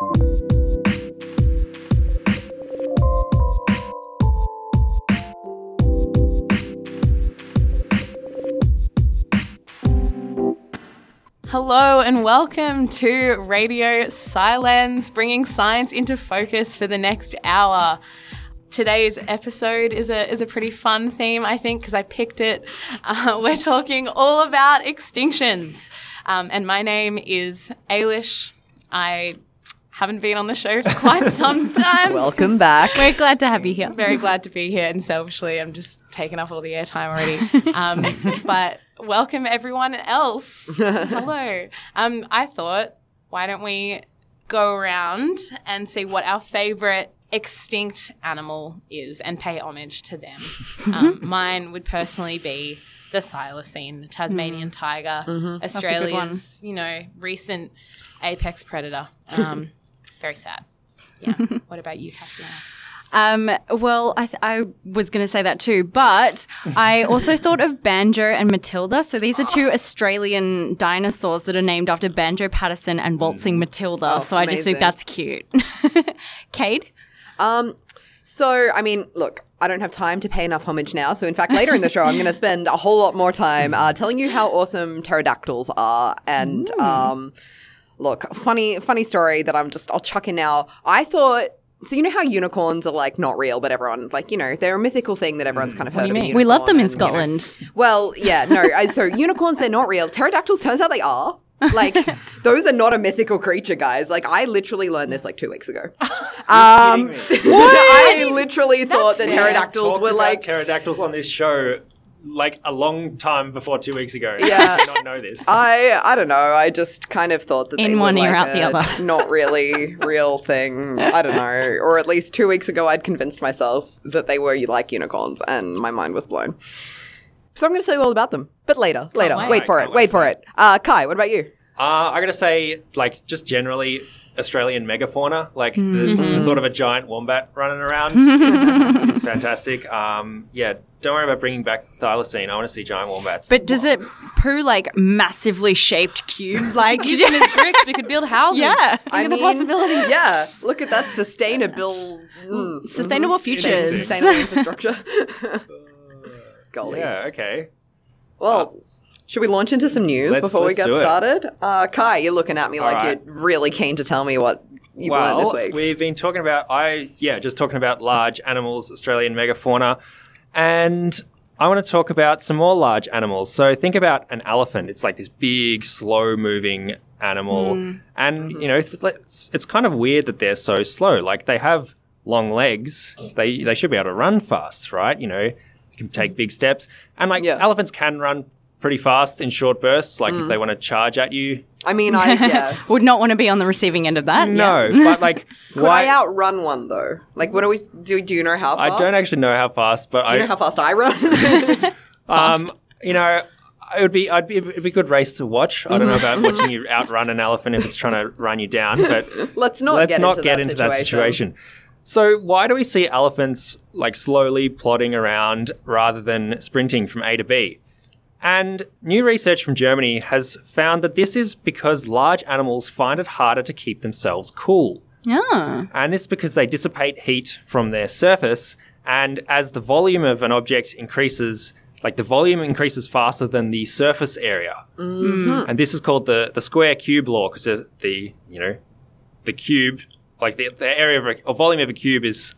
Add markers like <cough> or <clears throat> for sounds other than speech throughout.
Hello and welcome to Radio Sci-Lens, bringing science into focus for the next hour. Today's episode is a is a pretty fun theme, I think, because I picked it. Uh, <laughs> we're talking all about extinctions, um, and my name is Eilish. I haven't been on the show for quite <laughs> some time. Welcome back. We're glad to have you here. Very glad to be here, and selfishly, I'm just taking up all the airtime already. <laughs> Um, but welcome everyone else. Hello. Um, I thought, why don't we go around and see what our favorite extinct animal is and pay homage to them? <laughs> Um, mine would personally be the thylacine, the Tasmanian tiger, Australia's, you know, recent apex predator. Um, very sad. <laughs> Yeah. what about you, Catriona? Um, well, I, th- I was going to say that too, but I also <laughs> thought of Banjo and Matilda. So these are two Australian dinosaurs that are named after Banjo Paterson and Waltzing Matilda. Oh, so I just think that's cute. <laughs> Kade? Um, so I mean, look, I don't have time to pay enough homage now. So in fact, later in the show, I'm going to spend a whole lot more time uh, telling you how awesome pterodactyls are. And um, look, funny, funny story that I'm just I'll chuck in now. I thought. So you know how unicorns are like not real, but everyone like you know they're a mythical thing that everyone's kind of heard do of. you a mean? We love them in unicorn and, you know, Scotland. Well, yeah, no. I- so <laughs> unicorns, they're not real. Pterodactyls, turns out they are. Like, <laughs> those are not a mythical creature, guys. Like, I literally learned this like two weeks ago. <laughs> Um, I literally thought that fair. pterodactyls Talked were like. pterodactyls on this show like a long time before two weeks ago. Yeah. <laughs> I did not know this. I I don't know. I just kind of thought that In they one were ear, like out the other. <laughs> not really real thing. I don't know. <laughs> Or at least two weeks ago, I'd convinced myself that they were like unicorns, and my mind was blown. So I'm going to tell you all about them, but later. Later. wait. Wait for it. Wait wait for it. Uh, Kaih, what about you? Uh, I gotta say, like, just generally Australian megafauna, like the, Mm-hmm. the thought of a giant wombat running around is, <laughs> is fantastic. Um, yeah, don't worry about bringing back thylacine. I want to see giant wombats. But does it poo like massively shaped cubes? Like, Use them as <laughs> bricks. We could build houses. Yeah. Think I of the mean, possibilities. Yeah, look at that sustainable, <laughs> mm, sustainable futures. sustainable infrastructure. Golly. yeah, okay. Well, should we launch into some news Let's- before we let's get started? Uh, Kaih, you're looking at me like right. you're really keen to tell me what you've learned this week. we've been talking about I yeah, just talking about large animals, Australian megafauna, and I want to talk about some more large animals. So think about an elephant. It's like this big, slow-moving animal, and you know it's, it's kind of weird that they're so slow. Like they have long legs, they they should be able to run fast, right? You know, they can take big steps, and like Yeah. elephants can run pretty fast in short bursts. Like if they want to charge at you, I mean, I <laughs> yeah. Would not want to be on the receiving end of that. no, Yeah. but like <laughs> Could why? I outrun one though? Like, what do we do? Do you know how fast? I don't actually know how fast, but Do you I know how fast I run? <laughs> Um, you know, it would be, I'd be, it'd be a good race to watch. I don't know about watching you outrun an elephant if it's trying to run you down, but Let's not let's get not into get that into that situation. situation. So, why do we see elephants like slowly plodding around rather than sprinting from A to B? And new research from Germany has found that this is because large animals find it harder to keep themselves cool. Yeah. And this is because they dissipate heat from their surface. And as the volume of an object increases, like the volume increases faster than the surface area. Mm-hmm. And this is called the, the square cube law because the, you know, the cube, like the, the area of a, or volume of a cube is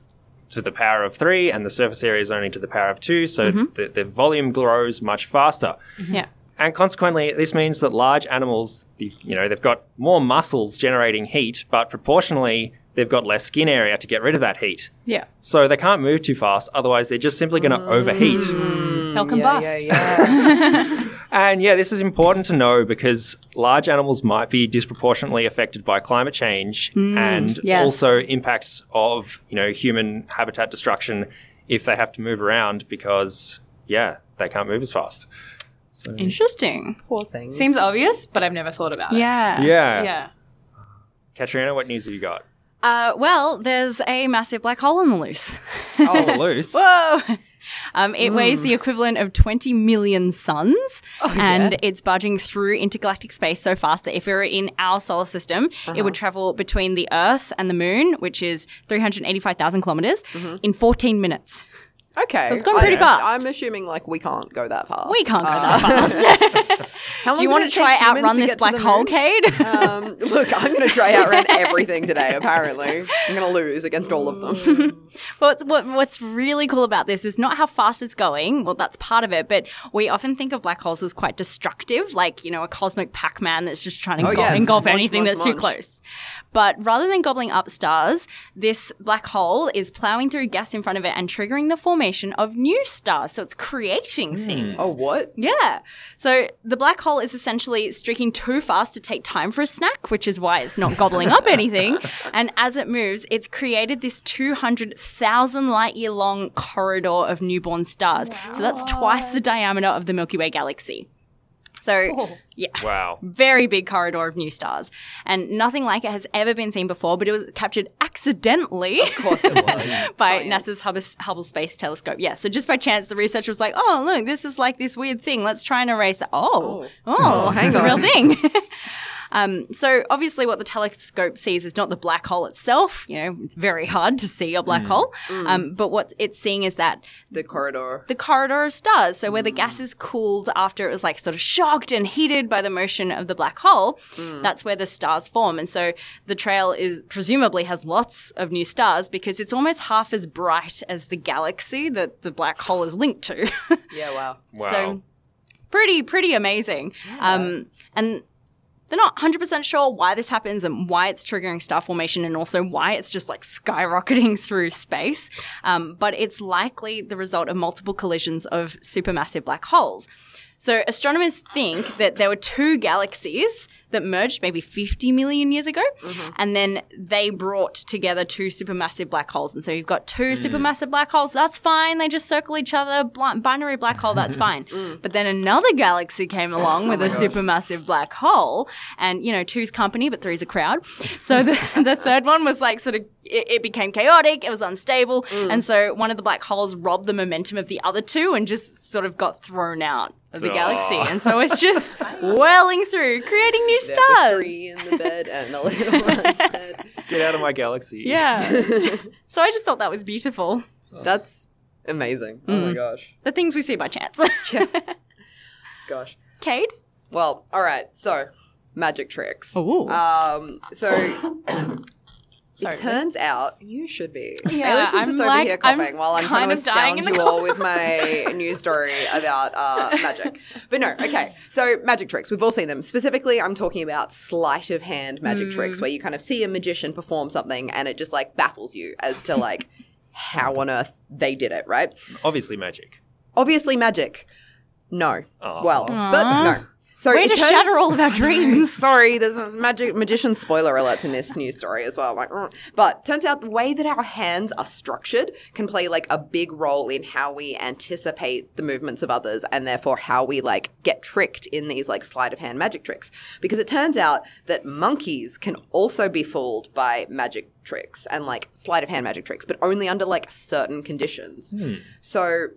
to the power of three and the surface area is only to the power of two. So mm-hmm. the, the volume grows much faster. Mm-hmm. Yeah. And consequently, this means that large animals, you know, they've got more muscles generating heat, but proportionally, they've got less skin area to get rid of that heat. Yeah. So they can't move too fast, otherwise, they're just simply going to mm. overheat. They'll combust. Yeah, yeah, <laughs> yeah. And yeah, this is important to know because large animals might be disproportionately affected by climate change mm, and yes. also impacts of, you know, human habitat destruction if they have to move around because, yeah, they can't move as fast. Interesting. Poor things. Seems obvious, but I've never thought about it. Yeah. Yeah. Yeah. Catriona, what news have you got? Uh, well, there's a massive black hole on the loose. Oh, <laughs> loose. Whoa! Um, it weighs the equivalent of 20 million suns, and it's budging through intergalactic space so fast that if it were in our solar system, it would travel between the Earth and the Moon, which is 385,000 kilometers, in 14 minutes. Okay. So it's gone pretty I- fast. I'm assuming like we can't go that fast. We can't go Uh, that fast. <laughs> <laughs> Do you want to try outrun this black hole? Kade? Um, <laughs> look, I'm going to try outrun everything today. Apparently, I'm going to lose against all of them. What's, what, what's really cool about this is not how fast it's going. Well, that's part of it, but we often think of black holes as quite destructive, like, you know, a cosmic Pac Man that's just trying to Oh, go- yeah. engulf Munch, anything munch, that's too close. But rather than gobbling up stars, this black hole is plowing through gas in front of it and triggering the formation of new stars. So it's creating hmm. things. oh, what? Yeah. So the black hole is essentially streaking too fast to take time for a snack, which is why it's not gobbling up <laughs> anything. And as it moves, it's created this 200,000 light year long corridor of newborn stars. So that's twice the diameter of the Milky Way galaxy. So, yeah. Wow. Very big corridor of new stars. And nothing like it has ever been seen before, but it was captured accidentally Of course it was. <laughs> by Science. NASA's Hubble, Hubble Space Telescope. Yeah, so just by chance, the researcher was like, "Oh, look, this is like this weird thing. Let's try and erase that." Oh, oh, oh <laughs> hang it's a real thing. <laughs> Um, so obviously, what the telescope sees is not the black hole itself. You know, it's very hard to see a black hole. Um, but what it's seeing is that the corridor. the corridor of stars. So where the gas is cooled after it was like sort of shocked and heated by the motion of the black hole, that's where the stars form. And so the trail is presumably has lots of new stars because it's almost half as bright as the galaxy that the black hole is linked to. <laughs> Yeah, wow. Wow. So pretty, pretty amazing. Um, and they're not 100% sure why this happens and why it's triggering star formation and also why it's just like skyrocketing <laughs> through space. Um, but it's likely the result of multiple collisions of supermassive black holes. So astronomers think that there were two galaxies that merged maybe 50 million years ago, and then they brought together two supermassive black holes. And so you've got two supermassive black holes. That's fine. They just circle each other. Binary black hole. That's <laughs> fine. But then another galaxy came along <laughs> with a supermassive black hole, and you know, two's company, but three's a crowd. So the, <laughs> the third one was like sort of it, it became chaotic. It was unstable, and so one of the black holes robbed the momentum of the other two and just sort of got thrown out of the galaxy. And so it's just whirling through, creating new stars. three in the bed, and the little <laughs> one said, Get out of my galaxy. Yeah. <laughs> so I just thought that was beautiful. "That's amazing." Oh my gosh, The things we see by chance. yeah. <laughs> gosh. Kade? Well, all right. So, magic tricks. Ooh. Um. So Sorry. it turns out you should be. Yeah, Ayla's just, I'm just over like- here I'm coughing while I'm trying kind to of dying astound in you the all with my news story about uh, magic. But no, okay. So magic tricks, we've all seen them. Specifically, I'm talking about sleight of hand magic Mm. tricks, where you kind of see a magician perform something and it just like baffles you as to like how on earth they did it, right? Obviously magic. Obviously, magic. No. Aw. Well, but no. So Way it to turns- shatter all of our <laughs> dreams. Sorry, there's a magic magician spoiler alerts in this news story as well. Like, mm. but turns out the way that our hands are structured can play like a big role in how we anticipate the movements of others, and therefore how we like get tricked in these like sleight of hand magic tricks. Because it turns out that monkeys can also be fooled by magic tricks and like sleight of hand magic tricks, but only under like certain conditions. So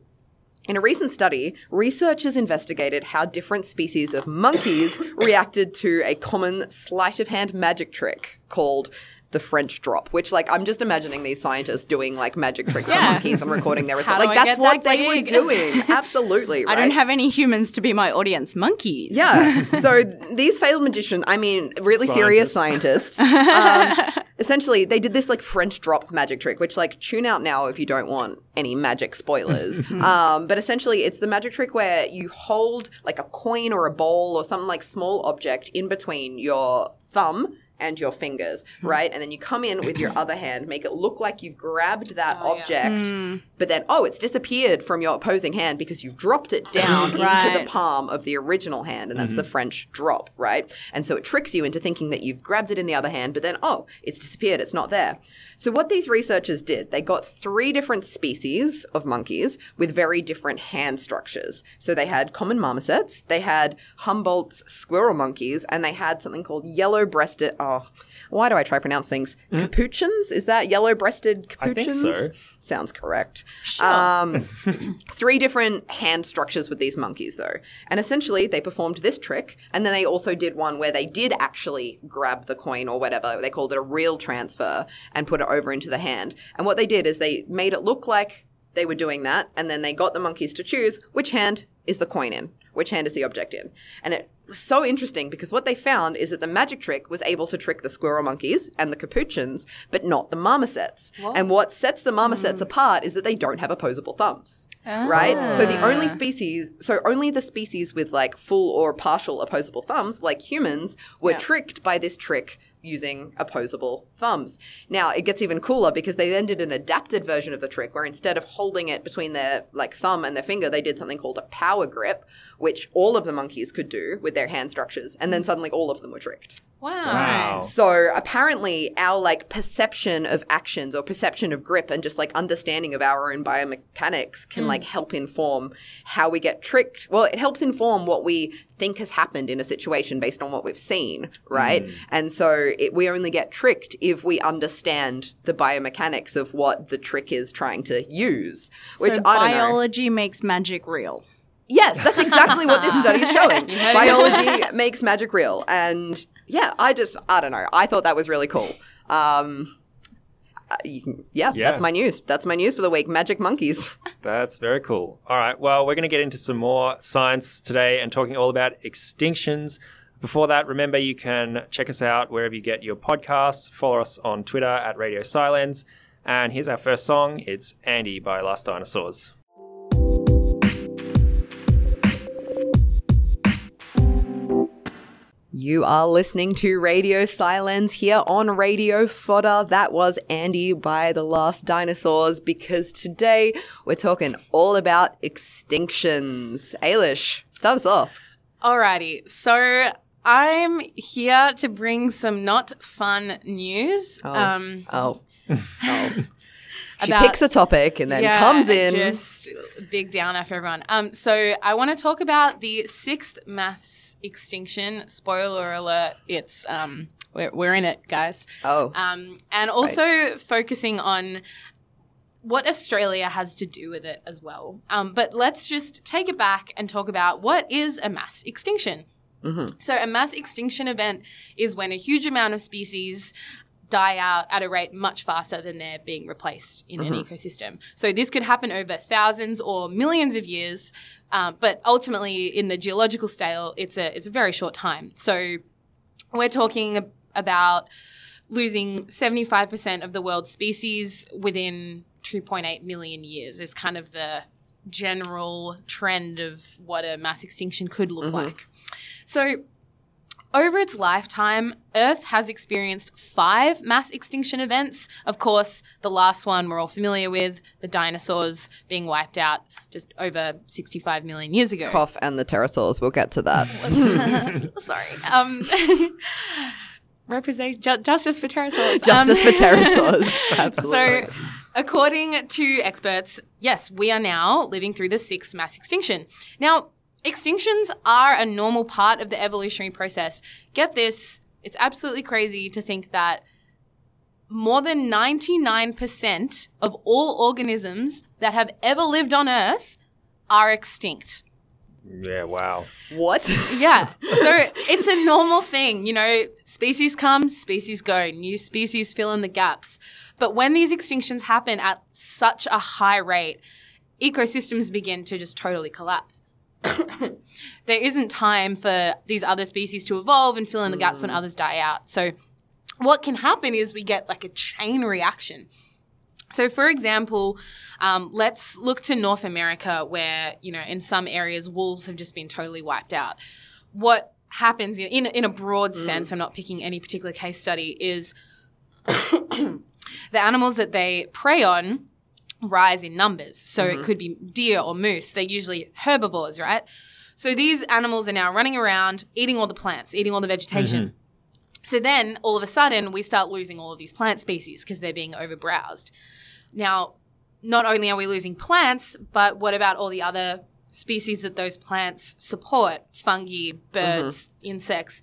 in a recent study, researchers investigated how different species of monkeys <laughs> reacted to a common sleight of hand magic trick called the French drop, which, like, I'm just imagining these scientists doing like magic tricks for Yeah. monkeys and recording their <laughs> How response. Like, that's what that they were <laughs> doing. Absolutely. I don't have any humans to be my audience. Monkeys. Yeah. So these failed magicians, I mean, really serious scientists, um, essentially, they did this like French drop magic trick, which like tune out now if you don't want any magic spoilers. <laughs> um, but essentially, it's the magic trick where you hold like a coin or a bowl or something like small object in between your thumb. And your fingers, hmm. right? And then you come in with your <clears throat> other hand, make it look like you've grabbed that Oh, yeah. object, hmm. but then, oh, it's disappeared from your opposing hand because you've dropped it <laughs> down into the palm of the original hand, and that's the mm-hmm. French drop, right? And so it tricks you into thinking that you've grabbed it in the other hand, but then, oh, it's disappeared, it's not there. So what these researchers did, they got three different species of monkeys with very different hand structures. So they had common marmosets, they had Humboldt's squirrel monkeys, and they had something called yellow breasted, oh, oh, why do I try to pronounce things? Capuchins? Is that yellow-breasted Mm-hmm. I think capuchins? so. Sounds correct. Um, <laughs> three different hand structures with these monkeys, though. And essentially, they performed this trick, and then they also did one where they did actually grab the coin or whatever. They called it a real transfer and put it over into the hand. And what they did is they made it look like they were doing that, and then they got the monkeys to choose which hand is the coin in, which hand is the object in. And it was so interesting because what they found is that the magic trick was able to trick the squirrel monkeys and the capuchins, but not the marmosets. And what sets the marmosets hmm. apart is that they don't have opposable thumbs. Right? So the ah. only species, so only the species with like full or partial opposable thumbs, like humans, were tricked by this trick using opposable thumbs. Now it gets even cooler because they then did an adapted version of the trick where instead of holding it between their like thumb and their finger, they did something called a power grip, which all of the monkeys could do with their hand structures, and then suddenly all of them were tricked. Wow. Wow. So apparently, our like perception of actions or perception of grip and just like understanding of our own biomechanics can like mm. help inform how we get tricked. Well, it helps inform what we think has happened in a situation based on what we've seen, right? Mm. And so it, we only get tricked if we understand the biomechanics of what the trick is trying to use. Which so I don't know. biology makes magic real. Yes, that's exactly what this study is <laughs> showing. Biology makes magic real. And yeah, I just, I don't know. I thought that was really cool. Um, uh, can, yeah, Yeah. that's my news. That's my news for the week. Magic monkeys. <laughs> That's very cool. All right. Well, we're going to get into some more science today and talking all about extinctions. Before that, remember you can check us out wherever you get your podcasts. Follow us on Twitter at Radio Sci-Lens. And here's our first song. It's Andy by Last Dinosaurs. You are listening to Radio Sci-Lens here on Radio Fodder. That was Andy by The Last Dinosaurs because today we're talking all about extinctions. Eilish, start us off. Alrighty, so I'm here to bring some not fun news. Oh. Um, Oh. <laughs> Oh. She About- picks a topic and then yeah, comes in. Just big downer for everyone. Um, so I want to talk about the sixth mass extinction. Spoiler alert! It's um, we're, we're in it, guys. oh. Um, and also focusing on what Australia has to do with it as well. Um, but let's just take it back and talk about what is a mass extinction. So, a mass extinction event is when a huge amount of species die out at a rate much faster than they're being replaced in an ecosystem. So, this could happen over thousands or millions of years, um, but ultimately, in the geological scale, it's a it's a very short time. So, we're talking about losing 75% of the world's species within 2.8 million years is kind of the general trend of what a mass extinction could look like. So, over its lifetime, Earth has experienced five mass extinction events. Of course, the last one we're all familiar with, the dinosaurs being wiped out just over 65 million years ago. Cough and the pterosaurs. We'll get to that. <laughs> Sorry. Um, <laughs> represent ju- justice for pterosaurs. Justice Um, for <laughs> pterosaurs. Absolutely. So, according to experts, yes, we are now living through the sixth mass extinction. Now, extinctions are a normal part of the evolutionary process. Get this, it's absolutely crazy to think that more than 99% of all organisms that have ever lived on Earth are extinct. Yeah, wow. what? Yeah. <laughs> So it's a normal thing. You know, species come, species go, new species fill in the gaps. But when these extinctions happen at such a high rate, ecosystems begin to just totally collapse. <coughs> there isn't time for these other species to evolve and fill in the gaps when others die out. So what can happen is we get like a chain reaction. So, for example, um, let's look to North America, where you know in some areas wolves have just been totally wiped out. What happens in in, in a broad sense? I'm not picking any particular case study. Is <coughs> the animals that they prey on rise in numbers. So it mm-hmm. could be deer or moose. They're usually herbivores, right? So these animals are now running around eating all the plants, eating all the vegetation. Mm-hmm. So then all of a sudden we start losing all of these plant species because they're being overbrowsed. Now, not only are we losing plants, but what about all the other species that those plants support? Fungi, birds, mm-hmm. insects.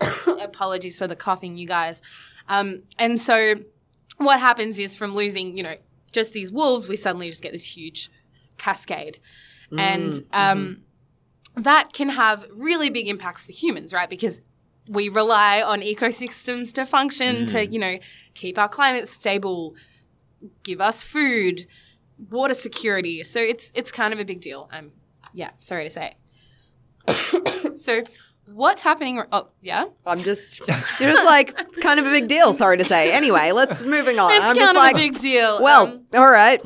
<coughs> Apologies for the coughing, you guys. Um, and so what happens is from losing, you know, just these wolves, we suddenly just get this huge cascade. Mm, and mm-hmm. um, that can have really big impacts for humans, right? Because we rely on ecosystems to function, to, mm. you know, keep our climate stable, give us food, water security. So it's it's kind of a big deal. I'm yeah, sorry to say. <coughs> so what's happening oh, yeah? I'm just, <laughs> you're just like, it's kind of a big deal, sorry to say. Anyway, let's moving on. It's I'm kind just of like, a big deal. well, Um, all right.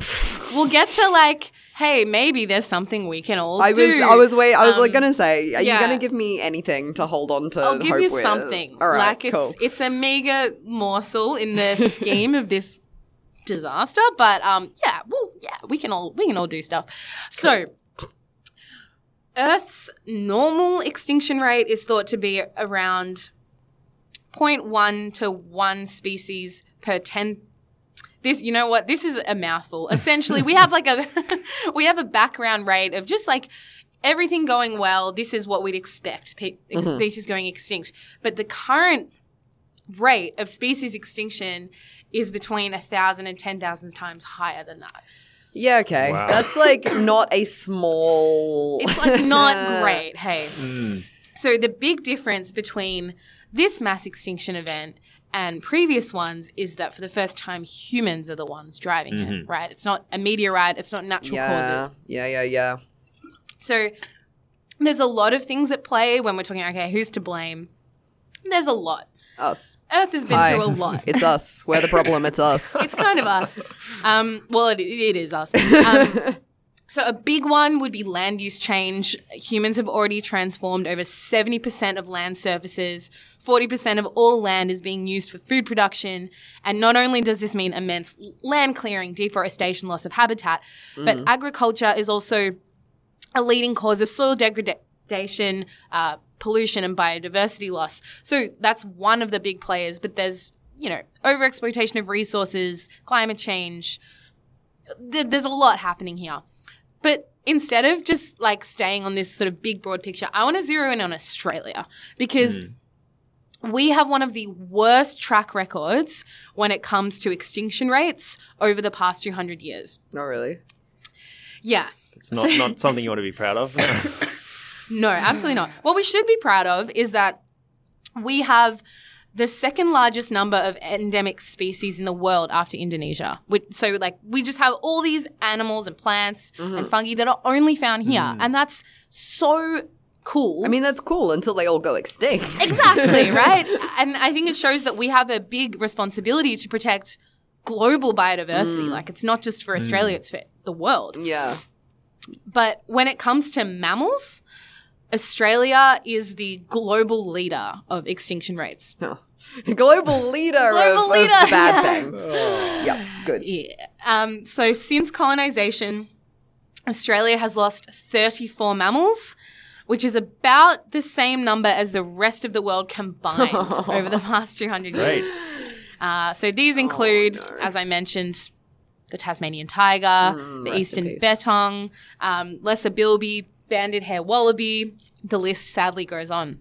we'll get to like, hey, maybe there's something we can all I was. I was wait, I was like Um, gonna say, are yeah. you gonna give me anything to hold on to? I'll give you with? something. All right, like it's cool. it's a mega morsel in the <laughs> scheme of this disaster, but um, yeah, well, yeah, we can all we can all do stuff. So. Earth's normal extinction rate is thought to be around 0.1 to 1 species per 10 this you know what this is a mouthful. <laughs> Essentially we have like a <laughs> we have a background rate of just like everything going well this is what we'd expect pe- ex- mm-hmm. species going extinct. But the current rate of species extinction is between a thousand and ten thousand times higher than that Yeah, okay. Wow. That's like <laughs> not a small. it's like not <laughs> great hey hmm. so the big difference between this mass extinction event and previous ones is that for the first time humans are the ones driving it mm-hmm. right it's not a meteorite it's not natural Yeah, causes yeah, yeah, yeah. So there's a lot of things at play when we're talking, okay, who's to blame? There's a lot. Us. Earth has been Hi. through a lot. It's us. We're the problem. It's us. <laughs> it's kind of us. Um, well, it, it is us. Um, <laughs> so a big one would be land use change. Humans have already transformed over 70% of land surfaces. 40% of all land is being used for food production. And not only does this mean immense land clearing, deforestation, loss of habitat, but agriculture is also a leading cause of soil degradation, uh, pollution, and biodiversity loss. So that's one of the big players, but there's, you know, overexploitation of resources, climate change. Th- there's a lot happening here. But instead of just like staying on this sort of big, broad picture, I want to zero in on Australia because hmm. we have one of the worst track records when it comes to extinction rates over the past 200 years. Not really. Yeah. It's not, not <laughs> something you want to be proud of. <laughs> No, absolutely not. What we should be proud of is that we have the second largest number of endemic species in the world after Indonesia. Which, so, like, we just have all these animals and plants and mm-hmm. fungi that are only found here. Mm-hmm. And that's so cool. I mean, that's cool until they all go extinct. <laughs> Exactly, <laughs> right? And I think it shows that we have a big responsibility to protect global biodiversity. Mm. Like, it's not just for Australia, mm. it's for the world. Yeah. But when it comes to mammals, Australia is the global leader of extinction rates. <laughs> Global leader, Global of, leader, of the bad yeah. <laughs> thing. Yeah, good. Yeah. Um, so since colonization, Australia has lost 34 mammals, which is about the same number as the rest of the world combined <laughs> over the past 200 Great. years. Uh, so these include, as I mentioned, the Tasmanian tiger, the eastern in peace. bettong, um, lesser bilby, banded hare wallaby. The list sadly goes on.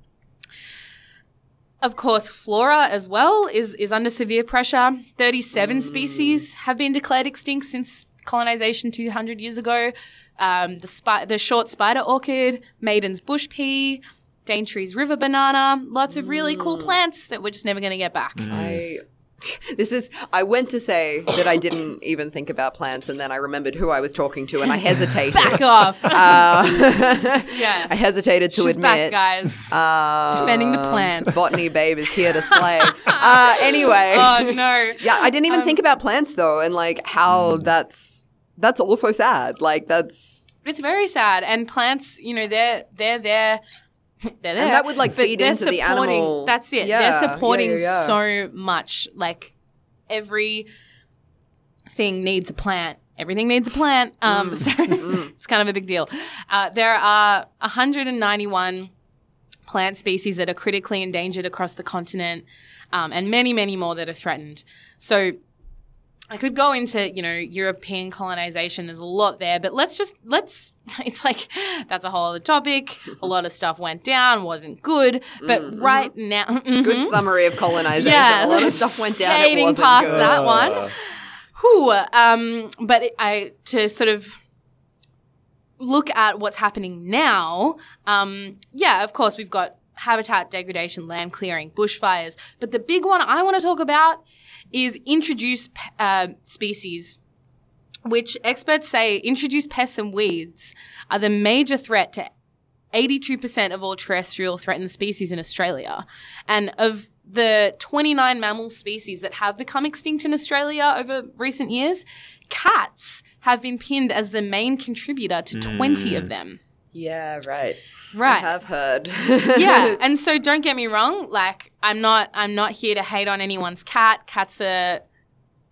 Of course, flora as well is, is under severe pressure. 37 mm. species have been declared extinct since colonization 200 years ago. Um, the, spi- the short spider orchid, maiden's bush pea, Daintree's river banana, lots of really cool mm. plants that we're just never going to get back. Mm. I. This is. I went to say that I didn't even think about plants, and then I remembered who I was talking to, and I hesitated. Back off. <laughs> Uh, yeah. I hesitated to She's admit. back, guys. Uh, Defending the plants. Botany babe is here to slay. <laughs> uh, anyway, oh, no. yeah, I didn't even Um, think about plants though, and like how that's that's also sad. Like that's It's very sad. And plants, you know, they're they're there. They're there. that would, like, feed into the animal- That's it. Yeah, they're supporting yeah, yeah. so much. Like every thing needs a plant. Everything needs a plant. Um, Mm. <laughs> so it's kind of a big deal. Uh, there are 191 plant species that are critically endangered across the continent, um, and many, many more that are threatened. So I could go into, you know, European colonization. There's a lot there, but let's just let's. <laughs> It's like that's a whole other topic. A lot of stuff went down, wasn't good. But right now, Good Mhm. summary of colonization. Yeah, a lot of stuff went down. It skating wasn't past good. that one. Whew, um, but it, I to sort of look at what's happening now. Um, yeah, of course we've got habitat degradation, land clearing, bushfires, but the big one I want to talk about is introduced p- uh, species. Which experts say introduced pests and weeds are the major threat to 82% of all terrestrial threatened species in Australia. And of the 29 mammal species that have become extinct in Australia over recent years, cats have been pinned as the main contributor to 20 of them. Yeah, right. Right. I have heard. <laughs> yeah, <laughs> and so don't get me wrong, like I'm not I'm not here to hate on anyone's cat. Cats are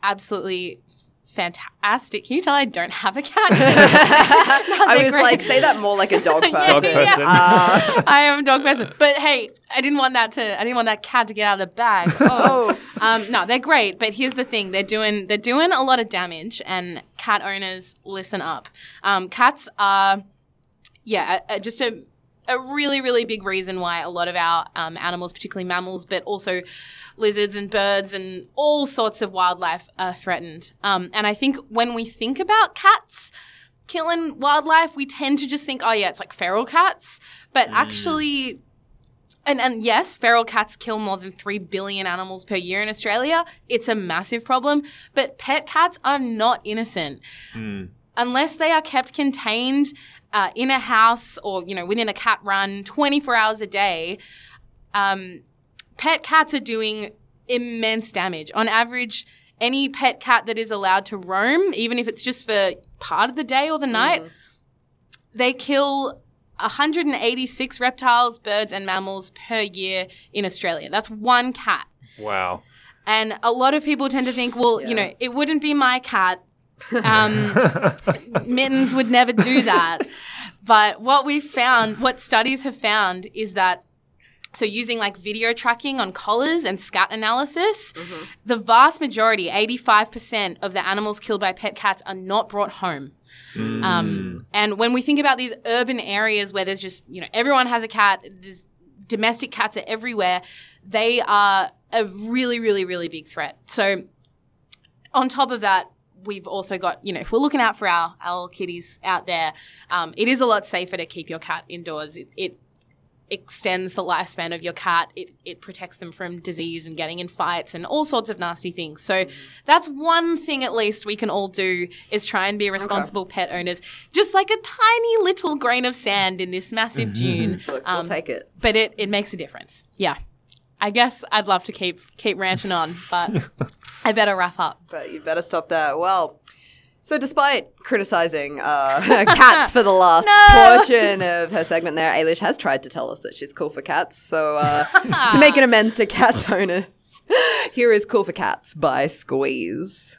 absolutely fantastic. Can you tell I don't have a cat? <laughs> I was great. like, say that more like a dog person. Dog person. Uh, I am a dog person. But hey, I didn't want that to I didn't want that cat to get out of the bag. Oh. Um, no, they're great, but here's the thing: they're doing they're doing a lot of damage, and cat owners listen up. Um, cats are, yeah, uh, just a a really really big reason why a lot of our um, animals, particularly mammals, but also lizards and birds and all sorts of wildlife are threatened. Um, and I think when we think about cats killing wildlife, we tend to just think, oh yeah, it's like feral cats, but actually. And, and yes, feral cats kill more than 3 billion animals per year in Australia. It's a massive problem. But pet cats are not innocent. mm. Unless they are kept contained uh, in a house or, you know, within a cat run 24 hours a day, um, pet cats are doing immense damage. On average, any pet cat that is allowed to roam, even if it's just for part of the day or the night, they kill 186 reptiles, birds, and mammals per year in Australia. That's one cat. Wow. And a lot of people tend to think, well, you know, it wouldn't be my cat. Um, mittens would never do that. But what we found, what studies have found, is that so using like video tracking on collars and scat analysis, the vast majority, 85% of the animals killed by pet cats are not brought home. Um, and when we think about these urban areas where there's just, you know, everyone has a cat, there's domestic cats are everywhere, they are a really, really, really big threat. So on top of that, we've also got, you know, if we're looking out for our, our kitties out there, um, it is a lot safer to keep your cat indoors. It, it extends the lifespan of your cat. It, it protects them from disease and getting in fights and all sorts of nasty things. So that's one thing at least we can all do is try and be responsible pet owners. Just like a tiny little grain of sand in this massive dune. Look, Um, we'll take it. but it, it makes a difference. Yeah. I guess I'd love to keep keep ranting on, but <laughs> I better wrap up. But you better stop there. Well, so despite criticizing uh, <laughs> cats for the last No! portion of her segment there, Eilish has tried to tell us that she's cool for cats. So uh, to make an amends to cats owners, <laughs> here is Cool for Cats by Squeeze.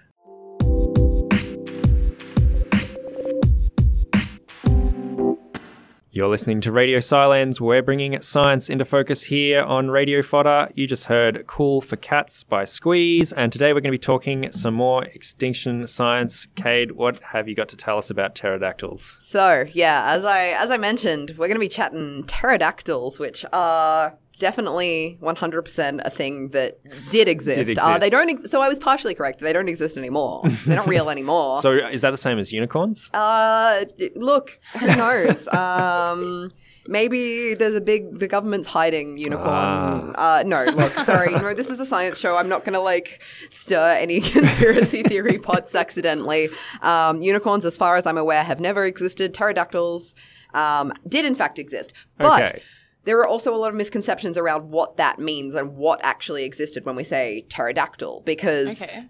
You're listening to Radio Sci-Lens. We're bringing science into focus here on Radio Fodder. You just heard Cool for Cats by Squeeze. And today we're going to be talking some more extinction science. Kade, what have you got to tell us about pterodactyls? So yeah, as I as I mentioned, we're going to be chatting pterodactyls, which are definitely 100% a thing that did exist. Did Uh, they don't. Ex- so I was partially correct. They don't exist anymore. They're not real anymore. <laughs> So is that the same as unicorns? Uh, look, who knows? <laughs> um, maybe there's a big. The government's hiding unicorn. Uh, no, look, sorry, no. This is a science show. I'm not gonna like stir any <laughs> conspiracy theory pots accidentally. Um, unicorns, as far as I'm aware, have never existed. Pterodactyls um, did in fact exist, but. Okay. There are also a lot of misconceptions around what that means and what actually existed when we say pterodactyl, because Okay.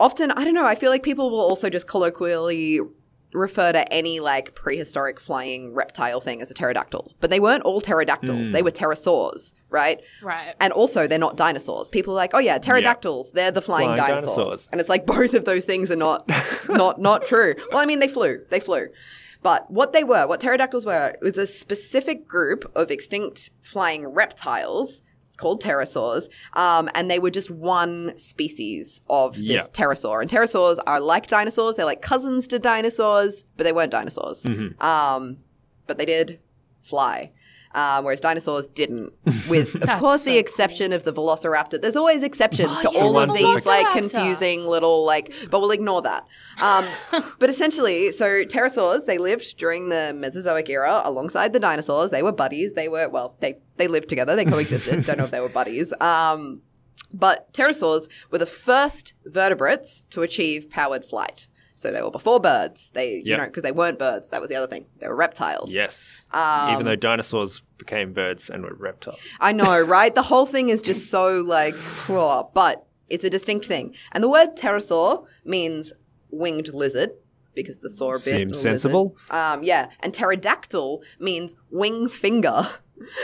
often I don't know. I feel like people will also just colloquially refer to any like prehistoric flying reptile thing as a pterodactyl, but they weren't all pterodactyls. They hmm. were pterosaurs, right? Right. And also, they're not dinosaurs. People are like, oh yeah, pterodactyls, they're the flying, Flying dinosaurs. dinosaurs. and it's like both of those things are not, <laughs> not, not true. Well, I mean, they flew, they flew. But what they were, what pterodactyls were, was a specific group of extinct flying reptiles called pterosaurs, um, and they were just one species of this Yeah. pterosaur. And pterosaurs are like dinosaurs; they're like cousins to dinosaurs, but they weren't dinosaurs. Mm-hmm. Um, but they did fly. Um, whereas dinosaurs didn't, <laughs> with of That's course the so exception of the Velociraptor. There's always exceptions Oh, to yeah, all the of these like confusing little like, but we'll ignore that. Um, <laughs> but essentially, so pterosaurs they lived during the Mesozoic era alongside the dinosaurs. They were buddies. They were well, they they lived together. They coexisted. Don't know if they were buddies. Um, but pterosaurs were the first vertebrates to achieve powered flight. So they were before birds. They, you know, because they weren't birds. That was the other thing. They were reptiles. Yes. Um, Even though dinosaurs became birds and were reptiles. I know, <laughs> right? The whole thing is just so like, <laughs> but it's a distinct thing. And the word pterosaur means winged lizard because the saw bit Seems sensible. Um, yeah, and pterodactyl means wing finger. <laughs>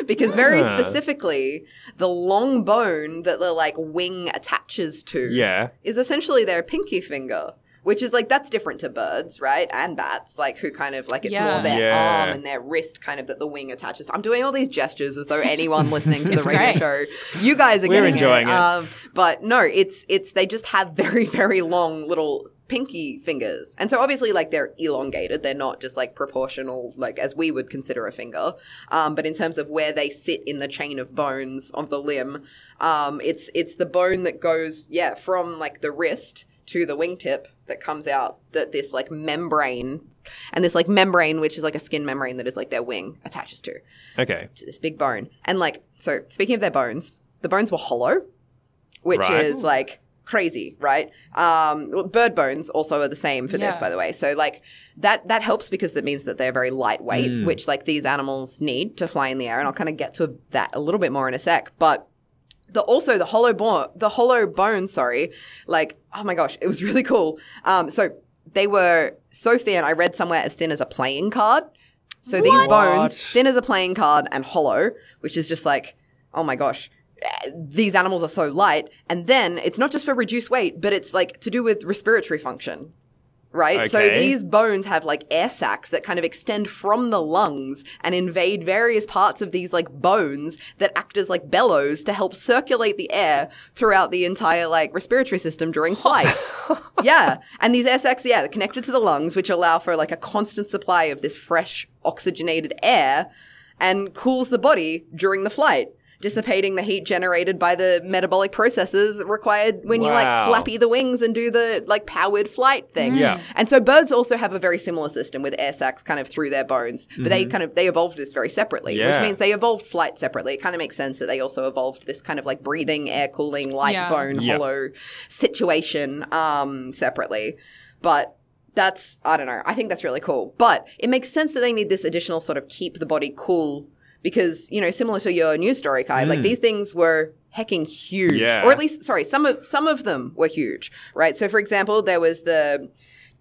Because very Ah. specifically, the long bone that the like wing attaches to Yeah. is essentially their pinky finger. Which is like that's different to birds, right? And bats, like who kind of like it's Yeah. more their Yeah. arm and their wrist kind of that the wing attaches. to. I'm doing all these gestures as though anyone <laughs> listening to the radio great. show, you guys are We're getting enjoying it. Um, but no, it's it's they just have very very long little pinky fingers, and so obviously like they're elongated. They're not just like proportional like as we would consider a finger. Um, but in terms of where they sit in the chain of bones of the limb, um, it's it's the bone that goes yeah from like the wrist to the wingtip that comes out that this like membrane and this like membrane which is like a skin membrane that is like their wing attaches to Okay. to this big bone. And like, so speaking of their bones, the bones were hollow, which Right. is like crazy, right? Um, bird bones also are the same for this, by the way. So like that that helps because that means that they're very lightweight, Mm. which like these animals need to fly in the air. And I'll kind of get to that a little bit more in a sec, but. The also the hollow bone, the hollow bone. Sorry, like oh my gosh, it was really cool. Um, so they were so thin. I read somewhere as thin as a playing card. So these bones, thin as a playing card and hollow, which is just like, oh my gosh, these animals are so light. And then it's not just for reduced weight, but it's like to do with respiratory function. Right? So these bones have like air sacs that kind of extend from the lungs and invade various parts of these like bones that act as like bellows to help circulate the air throughout the entire like respiratory system during flight. <laughs> yeah. And these air sacs, yeah, they're connected to the lungs, which allow for like a constant supply of this fresh oxygenated air and cools the body during the flight, dissipating the heat generated by the metabolic processes required when you like flappy the wings and do the like powered flight thing. Yeah. And so birds also have a very similar system with air sacs kind of through their bones, but they kind of they evolved this very separately, which means they evolved flight separately. It kind of makes sense that they also evolved this kind of like breathing, air cooling, light Yeah. bone, Yeah. hollow situation um separately. But that's I don't know. I think that's really cool. But it makes sense that they need this additional sort of keep the body cool because, you know, similar to your news story, Kaih, like mm. these things were hecking huge. Yeah. Or at least sorry, some of some of them were huge. Right? So for example, there was the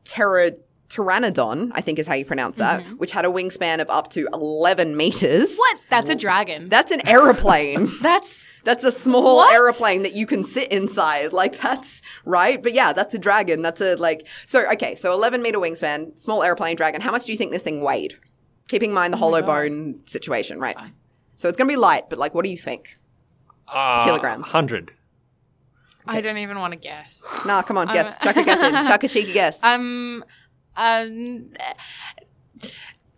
Terra Pteranodon, I think is how you pronounce that, mm-hmm. which had a wingspan of up to 11 meters. What? That's a dragon. That's an aeroplane. <laughs> That's That's a small What? aeroplane that you can sit inside. Like that's right. But yeah, that's a dragon. That's a like so okay, so eleven meter wingspan, small aeroplane dragon. How much do you think this thing weighed? Keeping in mind the hollow bone situation, right? So it's gonna be light, but like what do you think? Uh, Kilograms. 100. I don't even want to guess. Nah, come on, guess. Chuck a guess in. <laughs> Chuck a cheeky guess. Um, um,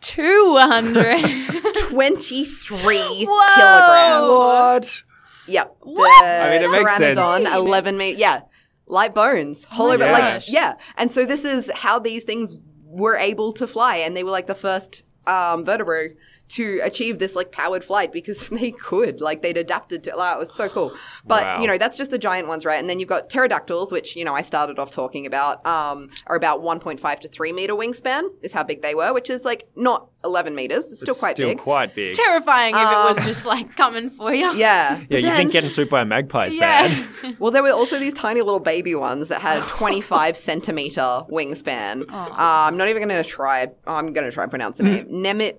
two hundred. <laughs> 23 Whoa! kilograms. What? Yep. What? The I mean, it makes sense. 11 meter. Yeah. Light bones. Hollow, but my like, yeah. And so this is how these things were able to fly. And they were like the first um, vertebrae to achieve this like powered flight because <laughs> they could. Like they'd adapted to, like, it was so cool. But, Wow. you know, that's just the giant ones, right? And then you've got pterodactyls, which, you know, I started off talking about, um, are about 1.5 to 3 meter wingspan, is how big they were, which is like not 11 meters, but still It's quite still big. quite big. Terrifying if Um, it was just like coming for you. yeah. <laughs> yeah, you then- think getting swooped by a magpie is Yeah. bad. <laughs> Well, there were also these tiny little baby ones that had 25 centimeter wingspan. Uh, I'm not even going to try. oh, I'm going to try and pronounce the name. Nemi-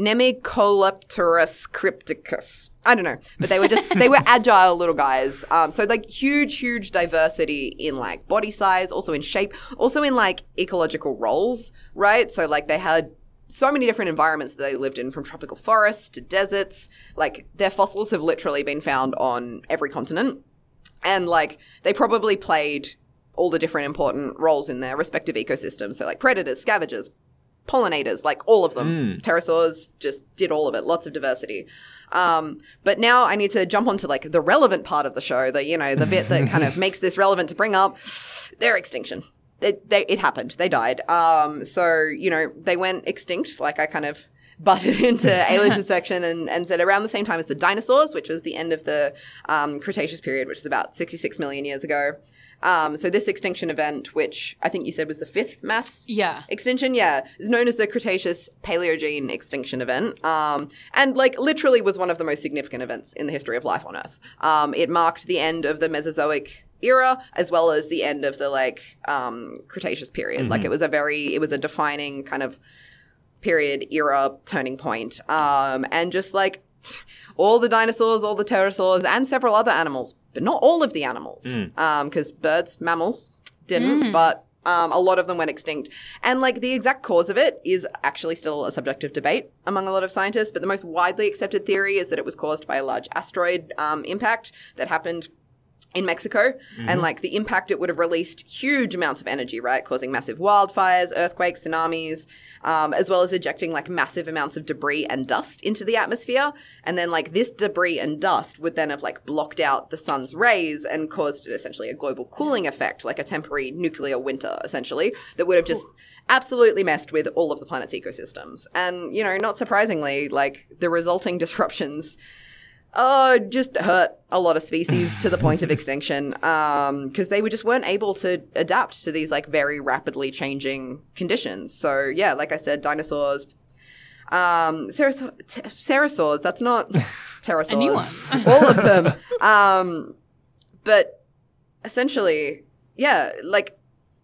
Nemicolopterus crypticus. I don't know, but they were just they were agile little guys. Um, so like huge, huge diversity in like body size, also in shape, also in like ecological roles, right? So like they had so many different environments that they lived in, from tropical forests to deserts. Like their fossils have literally been found on every continent, and like they probably played all the different important roles in their respective ecosystems. So like predators, scavengers, pollinators, like all of them. Pterosaurs just did all of it. Lots of diversity. Um, but now I need to jump onto like the relevant part of the show, the you know the bit that kind of <laughs> makes this relevant to bring up their extinction. It, they, it happened. They died. Um, so you know they went extinct. Like I kind of <laughs> butted into <laughs> Eilish's section and, and said around the same time as the dinosaurs, which was the end of the um, Cretaceous period, which is about 66 million years ago. Um, so this extinction event, which I think you said was the fifth mass Yeah. extinction, yeah, is known as the Cretaceous Paleogene extinction event, um, and like literally was one of the most significant events in the history of life on Earth. Um, it marked the end of the Mesozoic era as well as the end of the like um, Cretaceous period. Like it was a very, it was a defining kind of period era turning point, um, and just like all the dinosaurs, all the pterosaurs, and several other animals, but not all of the animals, because birds, mammals didn't, but um, a lot of them went extinct. And like the exact cause of it is actually still a subject of debate among a lot of scientists. But the most widely accepted theory is that it was caused by a large asteroid um, impact that happened in Mexico. And like the impact, it would have released huge amounts of energy, right? Causing massive wildfires, earthquakes, tsunamis, um, as well as ejecting like massive amounts of debris and dust into the atmosphere. And then like this debris and dust would then have like blocked out the sun's rays and caused essentially a global cooling effect, like a temporary nuclear winter, essentially, that would have just absolutely messed with all of the planet's ecosystems. And, you know, not surprisingly, like the resulting <laughs> disruptions uh, just hurt a lot of species to the point of <laughs> extinction because they were just weren't able to adapt to these like very rapidly changing conditions. So yeah, like I said, dinosaurs, um, pterosaurs. That's not <laughs> pterosaurs. <laughs> all of them. Um, but essentially, yeah, like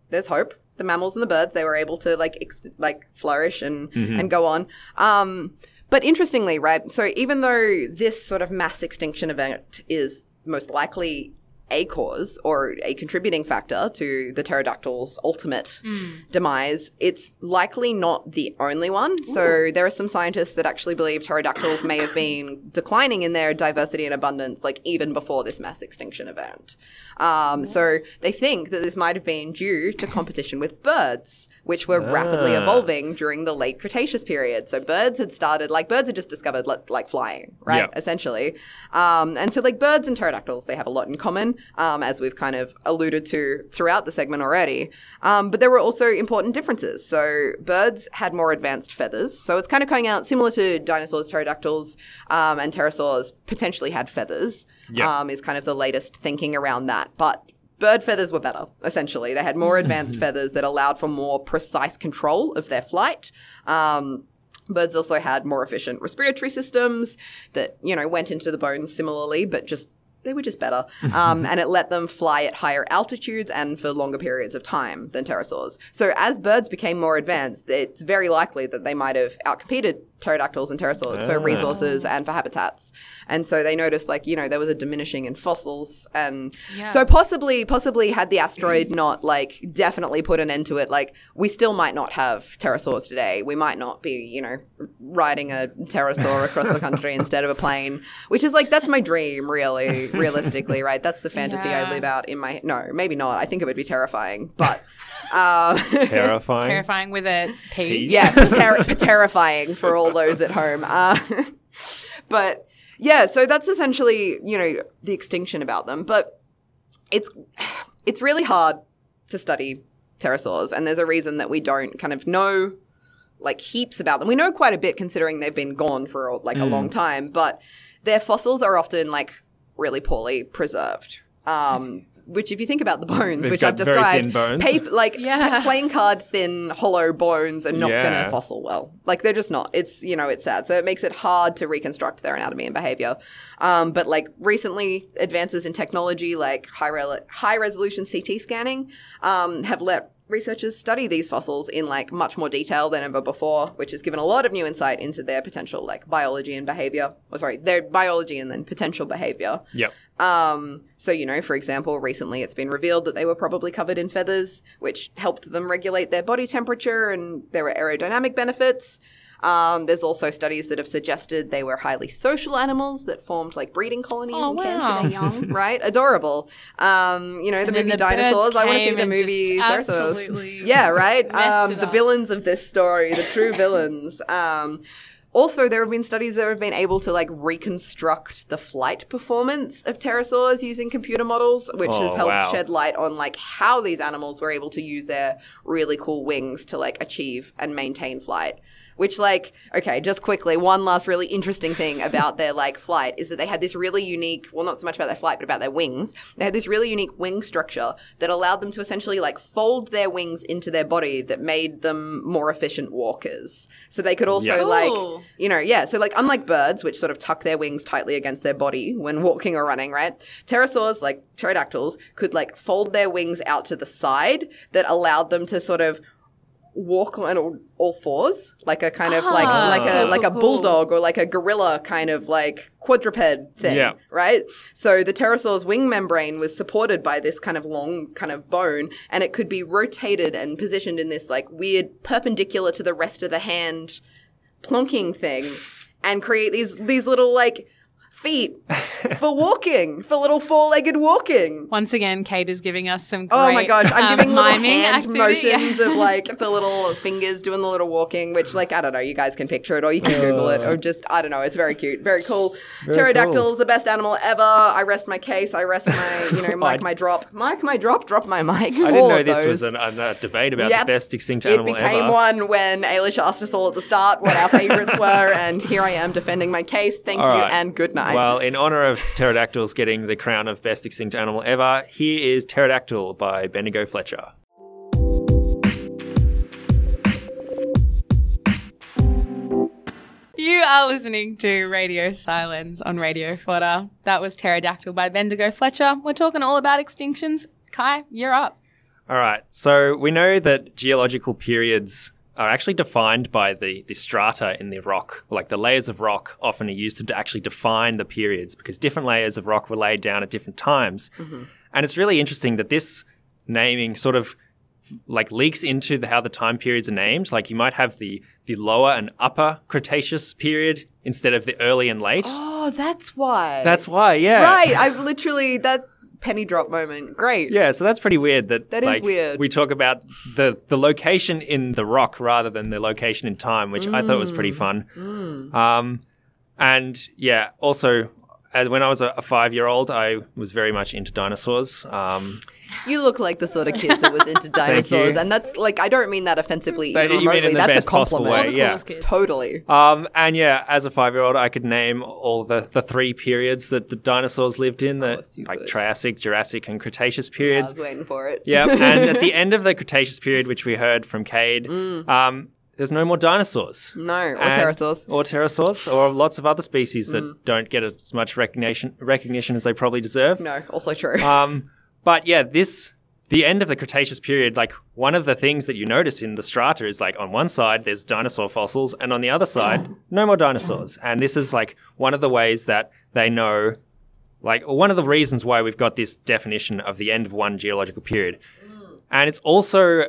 there's hope. The mammals and the birds they were able to like ex- like flourish and and go on. Um, but interestingly, right? So even though this sort of mass extinction event is most likely a cause or a contributing factor to the pterodactyl's ultimate demise, it's likely not the only one. So there are some scientists that actually believe pterodactyls may have been declining in their diversity and abundance, like even before this mass extinction event. Um, so they think that this might have been due to competition with birds, which were rapidly Ah. evolving during the late Cretaceous period. So birds had started, like birds had just discovered like, like flying, right? Yeah. Essentially. Um, and so like birds and pterodactyls, they have a lot in common, um, as we've kind of alluded to throughout the segment already. Um, but there were also important differences. So birds had more advanced feathers. So it's kind of coming out similar to dinosaurs, pterodactyls, um, and pterosaurs potentially had feathers. Yeah. Um, is kind of the latest thinking around that. But bird feathers were better, essentially. They had more <laughs> advanced feathers that allowed for more precise control of their flight. Um, birds also had more efficient respiratory systems that, you know, went into the bones similarly, but just they were just better. <laughs> Um, and it let them fly at higher altitudes and for longer periods of time than pterosaurs. So as birds became more advanced, it's very likely that they might have outcompeted pterodactyls and pterosaurs for resources and for habitats. And so they noticed like, you know, there was a diminishing in fossils and Yeah. so possibly possibly had the asteroid not like definitely put an end to it, like we still might not have pterosaurs today. We might not be, you know, riding a pterosaur across the country <laughs> instead of a plane, which is like that's my dream really, <laughs> realistically, right? That's the fantasy I Yeah. live out in my no, maybe not. I think it would be terrifying, but uh, Terrifying. Terrifying with a P. yeah, pater- terrifying for all those at home. Uh, <laughs> but yeah, so that's essentially you know the extinction about them. But it's it's really hard to study pterosaurs, and there's a reason that we don't kind of know like heaps about them. We know quite a bit considering they've been gone for like a long time, but their fossils are often like really poorly preserved. Um, which, if you think about the bones, They've which got I've very described, thin bones. paper like <laughs> Yeah. playing card thin, hollow bones are not Yeah. going to fossil well. Like they're just not. It's you know it's sad. So it makes it hard to reconstruct their anatomy and behavior. Um, but like recently, advances in technology like high rel- high resolution CT scanning um, have let researchers study these fossils in like much more detail than ever before, which has given a lot of new insight into their potential like biology and behavior. Or sorry, their biology and then potential behavior. Yep. Um, so, you know, for example, recently it's been revealed that they were probably covered in feathers, which helped them regulate their body temperature and there were aerodynamic benefits. Um, there's also studies that have suggested they were highly social animals that formed like breeding colonies Oh, and cared wow. for their young, right? Adorable. Um, you know, the And movie the Dinosaurs. I want to see the movie Cersos. Yeah, right? Um, the villains of this story, the true <laughs> villains. Um, also, there have been studies that have been able to like reconstruct the flight performance of pterosaurs using computer models, which has Oh, helped wow. shed light on like how these animals were able to use their really cool wings to like achieve and maintain flight. Which, like, okay, just quickly, one last really interesting thing about their like flight is that they had this really unique, well, not so much about their flight, but about their wings. They had this really unique wing structure that allowed them to essentially like fold their wings into their body that made them more efficient walkers. So they could also Yeah. like, you know, yeah. So like, unlike birds, which sort of tuck their wings tightly against their body when walking or running, right? Pterosaurs, like pterodactyls, could like fold their wings out to the side that allowed them to sort of walk on all, all fours, like a kind of like Ah, like a like a cool, cool. bulldog or like a gorilla kind of like quadruped thing, Yeah. right? So the pterosaur's wing membrane was supported by this kind of long kind of bone, and it could be rotated and positioned in this like weird perpendicular to the rest of the hand plonking thing, and create these these little like feet for walking, for little four-legged walking. Once again, Kade is giving us some. Great, Oh my gosh, I'm um, giving little hand activity. <laughs> motions of like the little fingers doing the little walking, which like I don't know, you guys can picture it or you can Google it or just I don't know, it's very cute, very cool. Pterodactyl's the best animal ever. I rest my case, I rest my you know, mic <laughs> my drop, mic my drop, drop my mic. I didn't know this those. was an, an, a debate about Yep. the best extinct animal. It animal became ever. one when Eilish asked us all at the start what our <laughs> favourites were, and here I am defending my case. Thank All you right. and good night. Well, in honor of pterodactyls getting the crown of best extinct animal ever, here is Pterodactyl by Bendigo Fletcher. You are listening to Radio Sci-Lens on Radio Fodder. That was Pterodactyl by Bendigo Fletcher. We're talking all about extinctions. Kaih, you're up. All right. So we know that geological periods are actually defined by the, the strata in the rock. Like the layers of rock often are used to actually define the periods because different layers of rock were laid down at different times. Mm-hmm. And it's really interesting that this naming sort of like leaks into the, how the time periods are named. Like you might have the the lower and upper Cretaceous period instead of the early and late. oh, that's why. That's why, yeah. right. I've literally that penny drop moment. Great. Yeah, so that's pretty weird that That is like, weird. we talk about the the location in the rock rather than the location in time, which I thought was pretty Mm. fun. Um, and yeah, also uh, when I was a, a five year old, I was very much into dinosaurs. Um, You look like the sort of kid that was into <laughs> dinosaurs, you. and that's like I don't mean that offensively That- even you mean in remotely. the That's best a possible compliment. All the yeah. Totally. um, and yeah, as a five year old, I could name all the, the three periods that the dinosaurs lived in the like could. Triassic, Jurassic, and Cretaceous periods. I was waiting for it. Yeah, and at the <laughs> end of the Cretaceous period, which we heard from Kade, Mm. um, there's no more dinosaurs. No, or And- pterosaurs. Or pterosaurs, or lots of other species that Mm. don't get as much recognition recognition as they probably deserve. No, also true. <laughs> Um, but yeah, this the end of the Cretaceous period. Like one of the things that you notice in the strata is like on one side there's dinosaur fossils, and on the other side no more dinosaurs. And this is like one of the ways that they know. Like one of the reasons why we've got this definition of the end of one geological period. And it's also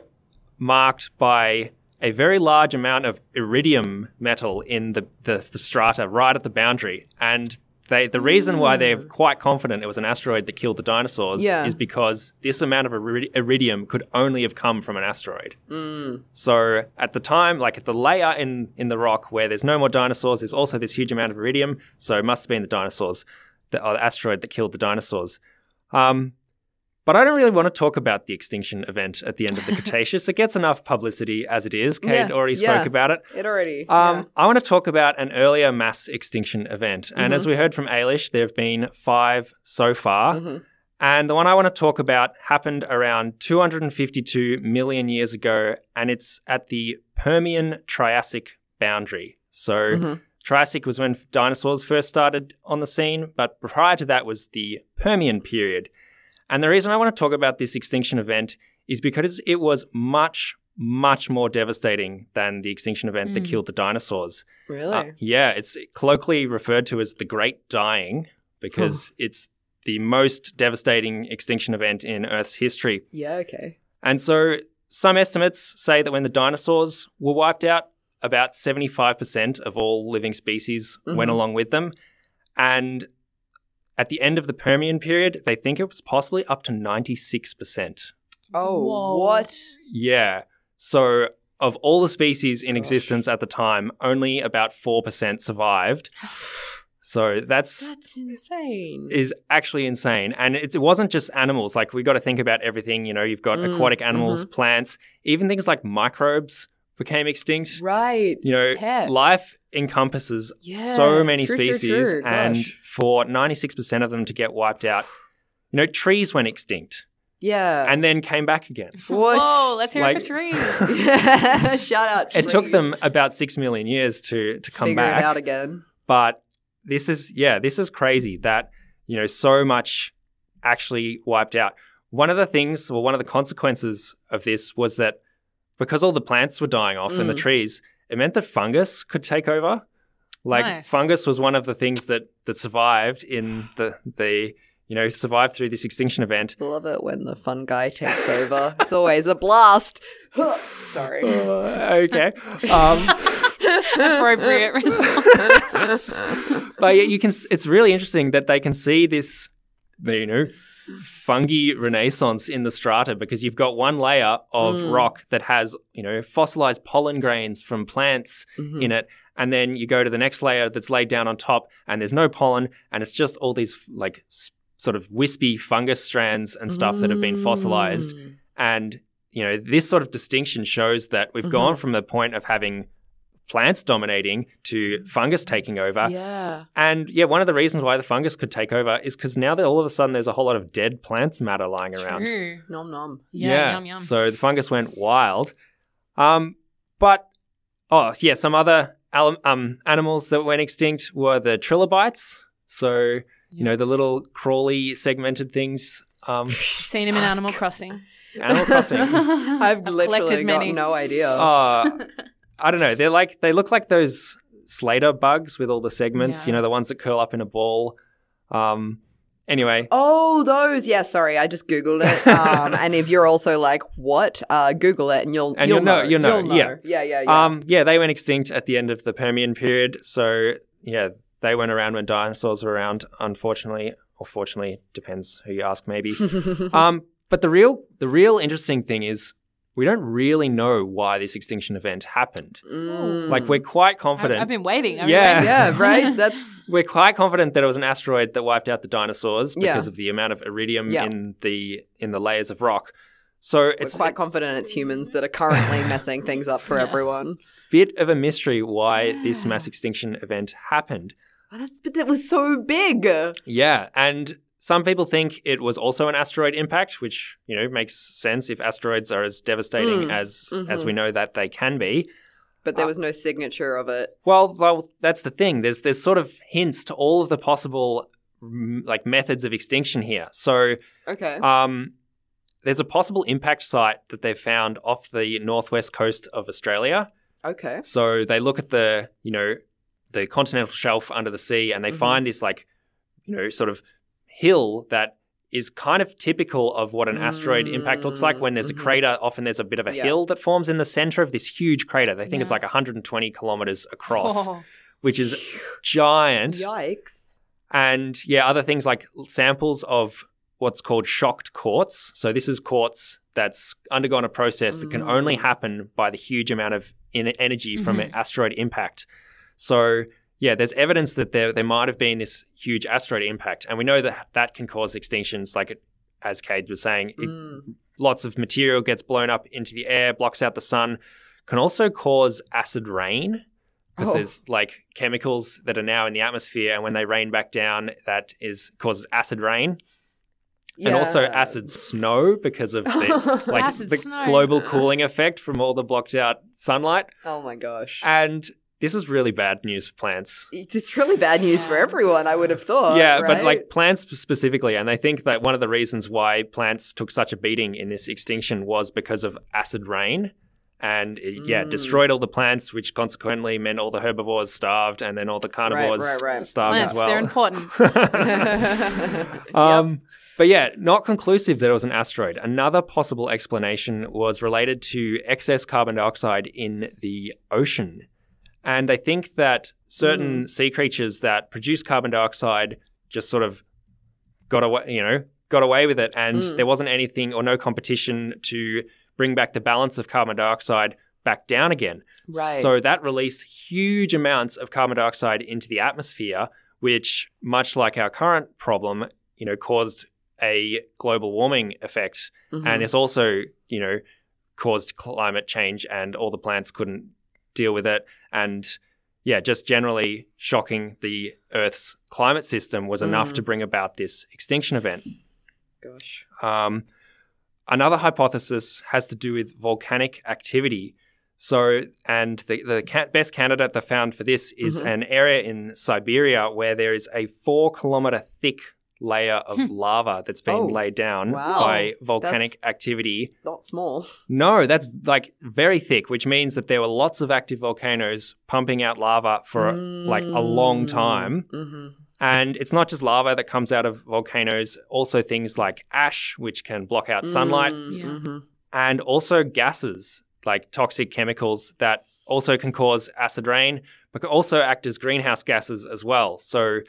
marked by a very large amount of iridium metal in the, the, the strata right at the boundary. And they, the reason why they're mm. quite confident it was an asteroid that killed the dinosaurs Yeah. is because this amount of iri- iridium could only have come from an asteroid. Mm. So at the time, like at the layer in, in the rock where there's no more dinosaurs, there's also this huge amount of iridium. So it must have been the dinosaurs, the, the asteroid that killed the dinosaurs. Um, but I don't really want to talk about the extinction event at the end of the <laughs> Cretaceous. it gets enough publicity as it is. Kade Yeah, already spoke yeah. about it. it already. Um, I want to talk about an earlier mass extinction event. And as mm-hmm. we heard from Eilish, there have been five so far. Mm-hmm. And the one I want to talk about happened around 252 million years ago, and it's at the Permian Triassic boundary. So, mm-hmm. Triassic was when dinosaurs first started on the scene, but prior to that was the Permian period. And the reason I want to talk about this extinction event is because it was much, much more devastating than the extinction event that killed the dinosaurs. really? Uh, yeah, it's colloquially referred to as the Great Dying because it's the most devastating extinction event in Earth's history. Yeah, okay. And so some estimates say that when the dinosaurs were wiped out, about 75% of all living species went along with them. And at the end of the Permian period, they think it was possibly up to 96%. Oh, Whoa. what? Yeah. So of all the species in existence at the time, only about 4% survived. <sighs> So that's That's insane. is actually insane. And it, it wasn't just animals. Like we got to think about everything. You know, you've got Mm, aquatic animals, mm-hmm. plants, even things like microbes became extinct. right. You know, Pets. life encompasses Yeah, so many true, true, species, true. and for ninety six percent of them to get wiped out, you know, trees went extinct Yeah. and then came back again. <laughs> what? Whoa, let's hear Like- it for trees. <laughs> <laughs> Shout out. It took them about six million years to to come figure back. it out again. But this is yeah, this is crazy that you know so much actually wiped out. One of the things, or one of the consequences of this was that because all the plants were dying off and the Mm. trees, it meant that fungus could take over. Like Nice. fungus was one of the things that that survived in the the you know survived through this extinction event. Love it when the fun guy takes over. It's always a blast. <laughs> Sorry. okay. Um, <laughs> Appropriate response. <laughs> but yeah, you can. It's really interesting that they can see this, you know, fungi renaissance in the strata because you've got one layer of Mm. rock that has you know fossilized pollen grains from plants Mhm. in it, and then you go to the next layer that's laid down on top, and there's no pollen, and it's just all these like sort of wispy fungus strands and stuff that have been fossilized, Mm. and you know this sort of distinction shows that we've Mm-hmm. gone from the point of having plants dominating to fungus taking over. Yeah. And yeah, one of the reasons why the fungus could take over is because now that all of a sudden there's a whole lot of dead plant matter lying around. True. Nom nom. Yeah, yum yum. So the fungus went wild. Um, but oh yeah, some other al- um, animals that went extinct were the trilobites. So you know the little crawly segmented things. Um, <laughs> Seen him in Animal Crossing. Animal Crossing. <laughs> I've literally collected got many. no idea. Uh, <laughs> I don't know. They're like they look like those Slater bugs with all the segments. Yeah. You know, the ones that curl up in a ball. Um, anyway, Oh, those. Yeah, sorry, I just googled it. <laughs> Um, and if you're also like, what? Uh, Google it, and you'll And you'll, you'll know- you'll know, yeah. yeah, yeah, yeah. um, yeah, they went extinct at the end of the Permian period. So yeah, they went around when dinosaurs were around. Unfortunately, or fortunately, depends who you ask. Maybe. <laughs> um, but the real the real interesting thing is we don't really know why this extinction event happened. Mm. Like we're quite confident. I've been waiting. I've Yeah. Been waiting. yeah, <laughs> right. That's We're quite confident that it was an asteroid that wiped out the dinosaurs Yeah. because of the amount of iridium Yeah. in the in the layers of rock. So we're it's quite confident it's humans that are currently <laughs> messing things up for Yes. everyone. bit of a mystery why this mass extinction event happened. Oh, that's but that was so big. Yeah, and some people think it was also an asteroid impact, which you know makes sense if asteroids are as devastating Mm. as Mhm. as we know that they can be. But there was no signature of it. Well, well, that's the thing. There's there's sort of hints to all of the possible mm, like methods of extinction here. So Okay. Um, there's a possible impact site that they've found off the northwest coast of Australia. Okay. So they look at the, you know, the continental shelf under the sea and they Mhm. find this like, you know, sort of hill that is kind of typical of what an asteroid impact looks like. When there's Mhm. a crater, often there's a bit of a Yeah. hill that forms in the center of this huge crater. They think it's like 120 kilometers across, Oh, <laughs> which is giant. Yikes. And yeah, other things like samples of what's called shocked quartz. So this is quartz that's undergone a process that can only Mm. happen by the huge amount of en- energy from Mhm. an asteroid impact. So yeah, there's evidence that there there might have been this huge asteroid impact, and we know that that can cause extinctions. Like it, as Kade was saying, it- Mm. lots of material gets blown up into the air, blocks out the sun, can also cause acid rain because Oh. there's like chemicals that are now in the atmosphere, and when they rain back down, that is causes acid rain and also acid snow because of the <laughs> like the snow. global cooling effect from all the blocked out sunlight. Oh my gosh. And this is really bad news for plants. It's really bad news for everyone, I would have thought. yeah, but like plants specifically, and they think that one of the reasons why plants took such a beating in this extinction was because of acid rain. And it, yeah, destroyed all the plants, which consequently meant all the herbivores starved, and then all the carnivores right, right. starved Plants, as well. they're important. <laughs> <laughs> Um, But yeah, not conclusive that it was an asteroid. Another possible explanation was related to excess carbon dioxide in the ocean. And they think that certain mm. sea creatures that produce carbon dioxide just sort of got away, you know, got away with it. And mm. there wasn't anything or no competition to bring back the balance of carbon dioxide back down again. Right. So that released huge amounts of carbon dioxide into the atmosphere, which, much like our current problem, you know, caused a global warming effect. And mm-hmm. it's also, you know, caused climate change and all the plants couldn't deal with it. And yeah, just generally shocking the Earth's climate system was enough to bring about this extinction event. Gosh. Um, another hypothesis has to do with volcanic activity. So, and the, the best candidate they found for this is an area in Siberia where there is a four kilometer thick layer of lava that's been Oh, laid down wow. by volcanic activity. Not small. No, that's like very thick, which means that there were lots of active volcanoes pumping out lava for like a long time. Mm-hmm. And it's not just lava that comes out of volcanoes, also things like ash, which can block out sunlight, Yeah. Mm-hmm. and also gases like toxic chemicals that also can cause acid rain, but can also act as greenhouse gases as well. So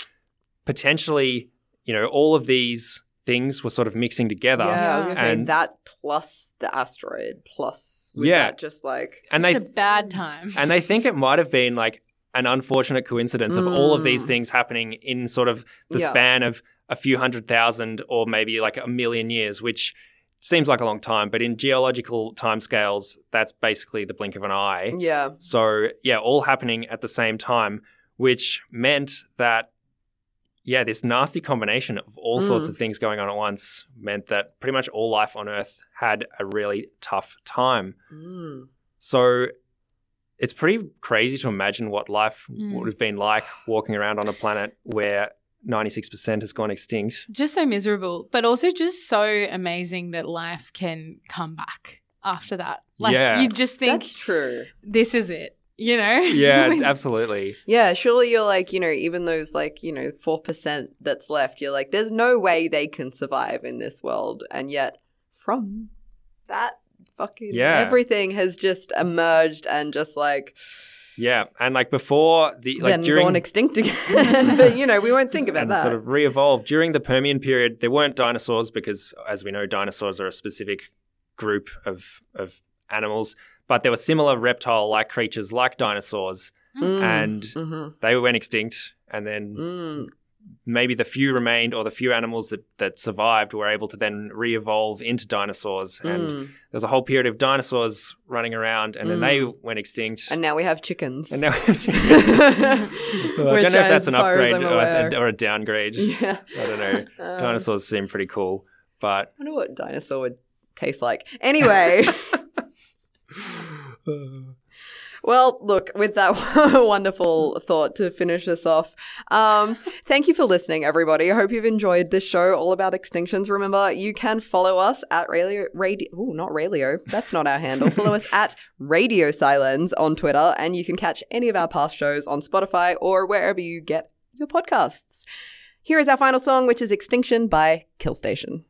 potentially, you know, all of these things were sort of mixing together. Yeah, I was gonna say And- that plus the asteroid plus with Yeah. that just like And Just they a bad time. And they think it might have been like an unfortunate coincidence of all of these things happening in sort of the Mm. Yeah. span of a few hundred thousand or maybe like a million years, which seems like a long time, but in geological timescales, that's basically the blink of an eye. yeah. So, yeah, all happening at the same time, which meant that, yeah, this nasty combination of all sorts Mm. of things going on at once meant that pretty much all life on Earth had a really tough time. Mm. So it's pretty crazy to imagine what life Mm. would have been like walking around on a planet where 96% has gone extinct. just so miserable, but also just so amazing that life can come back after that. Like Yeah. you just think That's true. this is it, you know? <laughs> Yeah, absolutely. Yeah, surely you're like, you know, even those like, you know, 4% that's left, you're like, there's no way they can survive in this world. And yet, from that fucking Yeah. everything has just emerged and just like, Yeah, and like before the like then during gone extinct again. <laughs> but, you know, we won't think about and that. sort of re-evolved during the Permian period. There weren't dinosaurs because, as we know, dinosaurs are a specific group of of animals. But there were similar reptile-like creatures like dinosaurs, Mm. and Mhm. they went extinct. And then Mm. maybe the few remained, or the few animals that that survived, were able to then re-evolve into dinosaurs. And Mm. there was a whole period of dinosaurs running around, and then they went extinct. And now we have chickens. And now, <laughs> <laughs> I Which, don't know if that's an upgrade or a, or a downgrade. <laughs> yeah. I don't know. Um, Dinosaurs seem pretty cool, but I wonder what dinosaur would taste like. Anyway. Well, look, with that <laughs> wonderful thought to finish us off, um, thank you for listening, everybody. I hope you've enjoyed this show all about extinctions. Remember, you can follow us at Radio, radio oh, not Radio, that's not our handle. follow us at Radio Sci-Lens on Twitter, and you can catch any of our past shows on Spotify or wherever you get your podcasts. Here is our final song, which is Extinction by Kill Station.